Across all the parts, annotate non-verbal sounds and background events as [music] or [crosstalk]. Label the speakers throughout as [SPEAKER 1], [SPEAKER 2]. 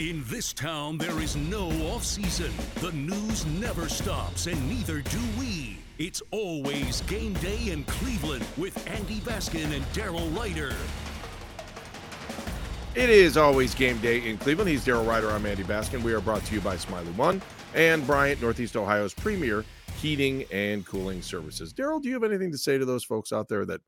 [SPEAKER 1] In this town, there is no off season. The news never stops, and neither do we. It's always game day in Cleveland with Andy Baskin and Daryl Ruiter.
[SPEAKER 2] It is always game day in Cleveland. He's Daryl Ruiter. I'm Andy Baskin. We are brought to you by Smylie One and Bryant, Northeast Ohio's premier heating and cooling services. Daryl, do you have anything to say to those folks out there that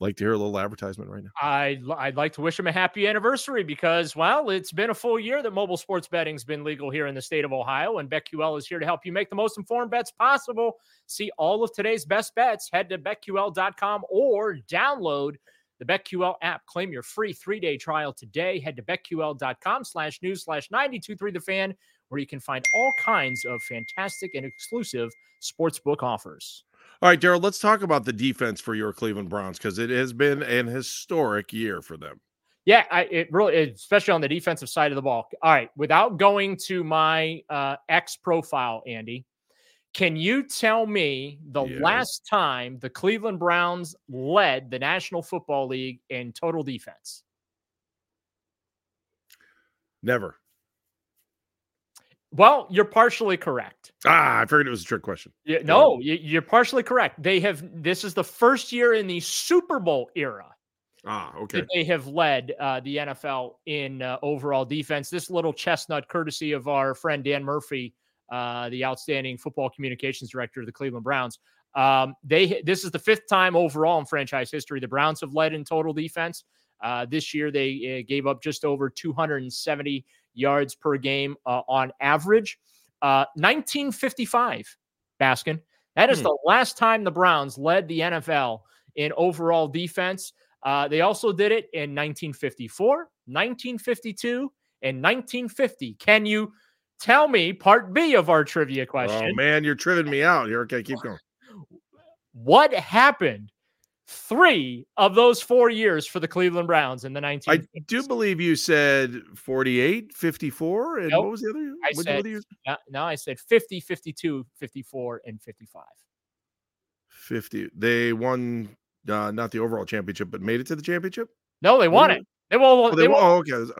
[SPEAKER 2] like to hear a little advertisement right now?
[SPEAKER 3] I'd, I'd like to wish them a happy anniversary because, well, it's been a full year that mobile sports betting's been legal here in the state of Ohio, and BetQL is here to help you make the most informed bets possible. See all of today's best bets. Head to betql.com or download the BetQL app. Claim your free three-day trial today. Head to betql.com slash news slash 923 the fan, where you can find all kinds of fantastic and exclusive sportsbook offers.
[SPEAKER 2] All right, Daryl, let's talk about the defense for your Cleveland Browns because it has been an historic year for them.
[SPEAKER 3] Yeah, I, it really, especially on the defensive side of the ball. All right, without going to my uh, X profile, Andy, can you tell me the
[SPEAKER 2] Yes.
[SPEAKER 3] last time the Cleveland Browns led the National Football League in total defense?
[SPEAKER 2] Never.
[SPEAKER 3] Well, you're partially correct.
[SPEAKER 2] Ah, I figured it was a trick question.
[SPEAKER 3] Yeah, no, you- you're partially correct. They have. This is the first year in the Super Bowl era
[SPEAKER 2] Ah, okay.
[SPEAKER 3] that they have led uh, the NFL in uh, overall defense. This little chestnut, courtesy of our friend Dan Murphy, uh, the outstanding football communications director of the Cleveland Browns. Um, they this is the fifth time overall in franchise history the Browns have led in total defense. Uh, this year they uh, gave up just over 270 yards per game uh, on average. Uh, 1955, Baskin. That is
[SPEAKER 2] Hmm.
[SPEAKER 3] the last time the Browns led the NFL in overall defense. Uh, they also did it in 1954, 1952, and 1950. Can you tell me part B of our trivia question?
[SPEAKER 2] Oh man, you're tripping me out You're Okay, keep going.
[SPEAKER 3] What happened three of those four years for the Cleveland Browns in the 1950s?
[SPEAKER 2] I do believe you said 48, 54, and
[SPEAKER 3] Nope.
[SPEAKER 2] what was the other?
[SPEAKER 3] I said-
[SPEAKER 2] you-
[SPEAKER 3] No, no, I said 50, 52, 54, and 55.
[SPEAKER 2] 50. They won uh, not the overall championship, but made it to the championship.
[SPEAKER 3] No, they won
[SPEAKER 2] Really?
[SPEAKER 3] it. They won.
[SPEAKER 2] Oh,
[SPEAKER 3] they
[SPEAKER 2] they
[SPEAKER 3] won.
[SPEAKER 2] won. Oh, okay.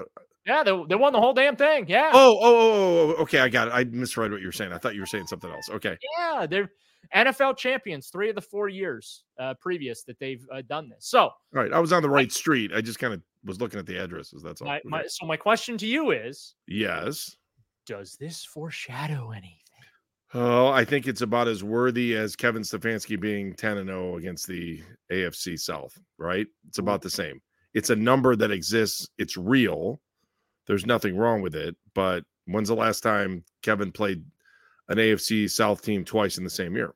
[SPEAKER 3] Yeah, they, they won the whole damn thing. Yeah.
[SPEAKER 2] Oh, oh, oh, oh, okay. I got it. I misread what you were saying. I thought you were saying something else. Okay.
[SPEAKER 3] Yeah, they're NFL champions three of the four years uh, previous that they've uh, done this. So
[SPEAKER 2] All right. I was on the right street. I just kind of was looking at the addresses. That's all.
[SPEAKER 3] my, my so my question to you is:
[SPEAKER 2] yes.
[SPEAKER 3] Does this foreshadow anything?
[SPEAKER 2] Oh, I think it's about as worthy as Kevin Stefanski being 10 and 0 against the AFC South, right? It's about the same. It's a number that exists. It's real. There's nothing wrong with it. But when's the last time Kevin played an AFC South team twice in the same year?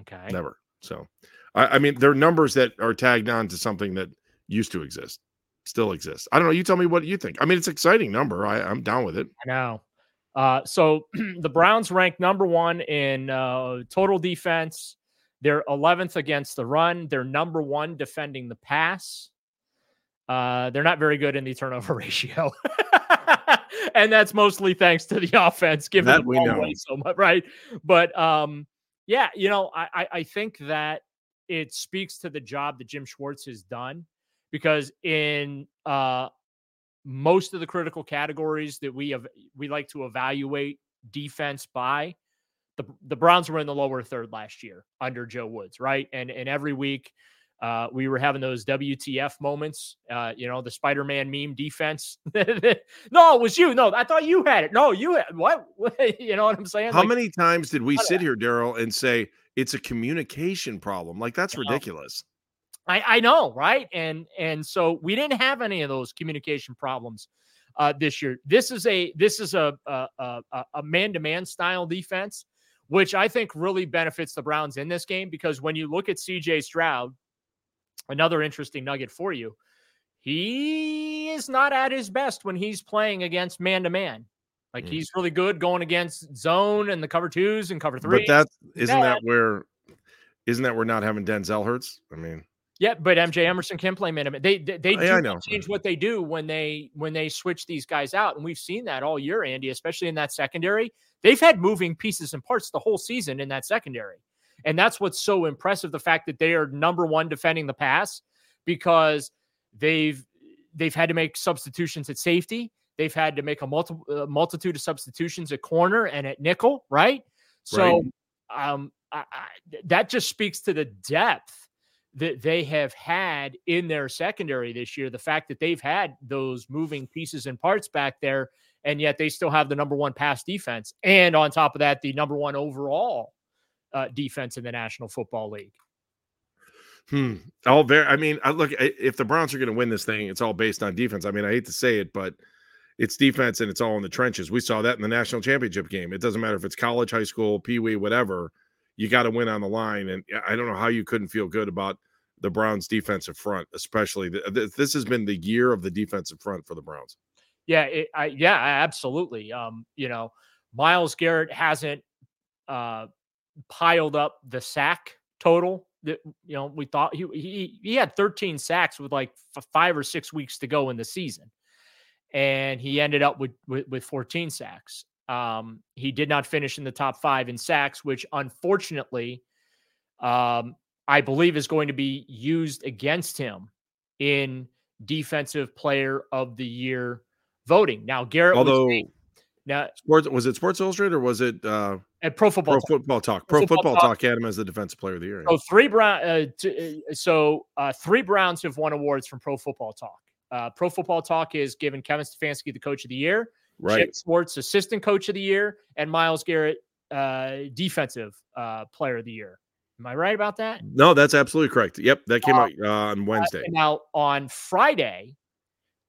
[SPEAKER 3] Okay.
[SPEAKER 2] Never. So, I, I mean, there are numbers that are tagged on to something that used to exist, still exists. I don't know. You tell me what you think. I mean, it's an exciting number. I, I'm down with it.
[SPEAKER 3] I know. Uh, so [clears throat] the Browns ranked number one in uh, total defense. They're 11th against the run. They're number one defending the pass. Uh, they're not very good in the turnover [laughs] ratio. and that's mostly thanks to the [laughs] offense, giving
[SPEAKER 2] That
[SPEAKER 3] the
[SPEAKER 2] we
[SPEAKER 3] ball
[SPEAKER 2] know.
[SPEAKER 3] away so much, right? But um, yeah, you know, I, I I think that it speaks to the job that Jim Schwartz has done because in uh most of the critical categories that we have we like to evaluate defense by the the Browns were in the lower third last year under Joe Woods, right? And and every week uh, we were having those WTF moments, uh, you know, the Spider-Man meme defense. [laughs] no, it was you. No, I thought you had it. No, you had what? [laughs] you know what I'm saying?
[SPEAKER 2] How
[SPEAKER 3] Like,
[SPEAKER 2] many times did we sit here, Daryl, and say it's a communication problem? Like, that's ridiculous.
[SPEAKER 3] I, I know, right? And and so we didn't have any of those communication problems uh, this year. This is a this is a, a man to man style defense, which I think really benefits the Browns in this game because when you look at C.J. Stroud, another interesting nugget for you, he is not at his best when he's playing against man to man. Like
[SPEAKER 2] Mm.
[SPEAKER 3] he's really good going against zone and the cover twos and cover three.
[SPEAKER 2] But that's isn't
[SPEAKER 3] Yeah.
[SPEAKER 2] that where isn't that we're not having Denzel hurts? I mean,
[SPEAKER 3] Yeah, but MJ Emerson can play man. to man. They they, they
[SPEAKER 2] I
[SPEAKER 3] do
[SPEAKER 2] know.
[SPEAKER 3] change what they do when they when they switch these guys out, and we've seen that all year, Andy, especially in that secondary. They've had moving pieces and parts the whole season in that secondary, and that's what's so impressive. The fact that they are number one defending the pass because they've they've had to make substitutions at safety. They've had to make a multi- uh, multitude of substitutions at corner and at nickel, right? So right. Um, I, I, that just speaks to the depth that they have had in their secondary this year. The fact that they've had those moving pieces and parts back there, and yet they still have the number one pass defense, and on top of that, the number one overall uh, defense in the National Football League.
[SPEAKER 2] Hmm. All very. I mean, I look. If the Browns are going to win this thing, it's all based on defense. I mean, I hate to say it, but it's defense and it's all in the trenches. We saw that in the national championship game. It doesn't matter if it's college, high school, pee wee, whatever. You got to win on the line, and I don't know how you couldn't feel good about the Browns' defensive front, especially. This has been the year of the defensive front for the Browns.
[SPEAKER 3] Yeah, it, I, yeah, absolutely. Um, you know, Myles Garrett hasn't uh, piled up the sack total that you know we thought he he he had 13 sacks with like f- five or six weeks to go in the season, and he ended up with with, with 14 sacks. Um, he did not finish in the top five in sacks, which unfortunately, um, I believe is going to be used against him in defensive player of the year voting. Now, Garrett,
[SPEAKER 2] although was, now sports was it Sports Illustrated or was it uh,
[SPEAKER 3] at Pro Football
[SPEAKER 2] Pro Talk. Football Talk? Pro, Pro Football, Talk. Talk had him as the defensive player of the year.
[SPEAKER 3] So three Brown, uh, t- uh, so uh, three Browns have won awards from Pro Football Talk. Uh, Pro Football Talk is given Kevin Stefanski the Coach of the Year,
[SPEAKER 2] right?
[SPEAKER 3] Chip Schwartz Assistant Coach of the Year, and Myles Garrett uh, Defensive uh, Player of the Year. Am I right about that?
[SPEAKER 2] No, that's absolutely correct. Yep, that came out on Wednesday.
[SPEAKER 3] now on Friday,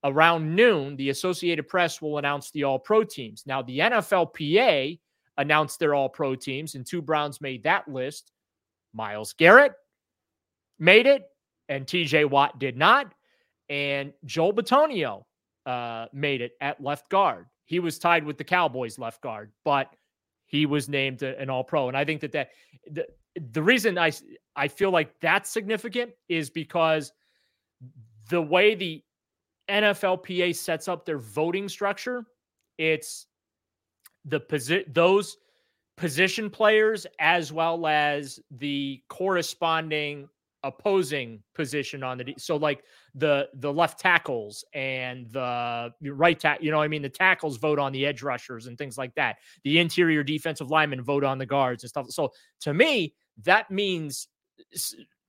[SPEAKER 3] around noon, the Associated Press will announce the All Pro teams. Now the NFLPA announced their all pro teams, and two Browns made that list. Myles Garrett made it, and TJ Watt did not. And Joel Bitonio uh, made it at left guard. He was tied with the Cowboys left guard, but he was named an all pro. And I think that, that the, the reason I, I feel like that's significant is because the way the NFLPA sets up their voting structure, it's the position those position players as well as the corresponding opposing position on the so like the the left tackles and the right tackle you know I mean? The tackles vote on the edge rushers and things like that. The interior defensive linemen vote on the guards and stuff. So to me that means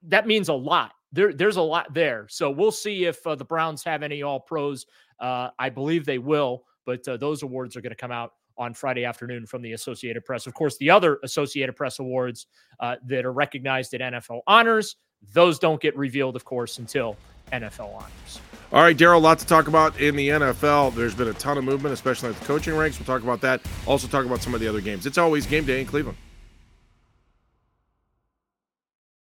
[SPEAKER 3] that means a lot there there's a lot there so we'll see if uh, the Browns have any all pros uh, I believe they will but uh, those awards are going to come out on Friday afternoon from the Associated Press. Of course, the other Associated Press awards uh, that are recognized at NFL honors, those don't get revealed, of course, until NFL honors.
[SPEAKER 2] All right, Daryl, a lot to talk about in the NFL. There's been a ton of movement, especially at the coaching ranks. We'll talk about that. Also, talk about some of the other games. It's always game day in Cleveland.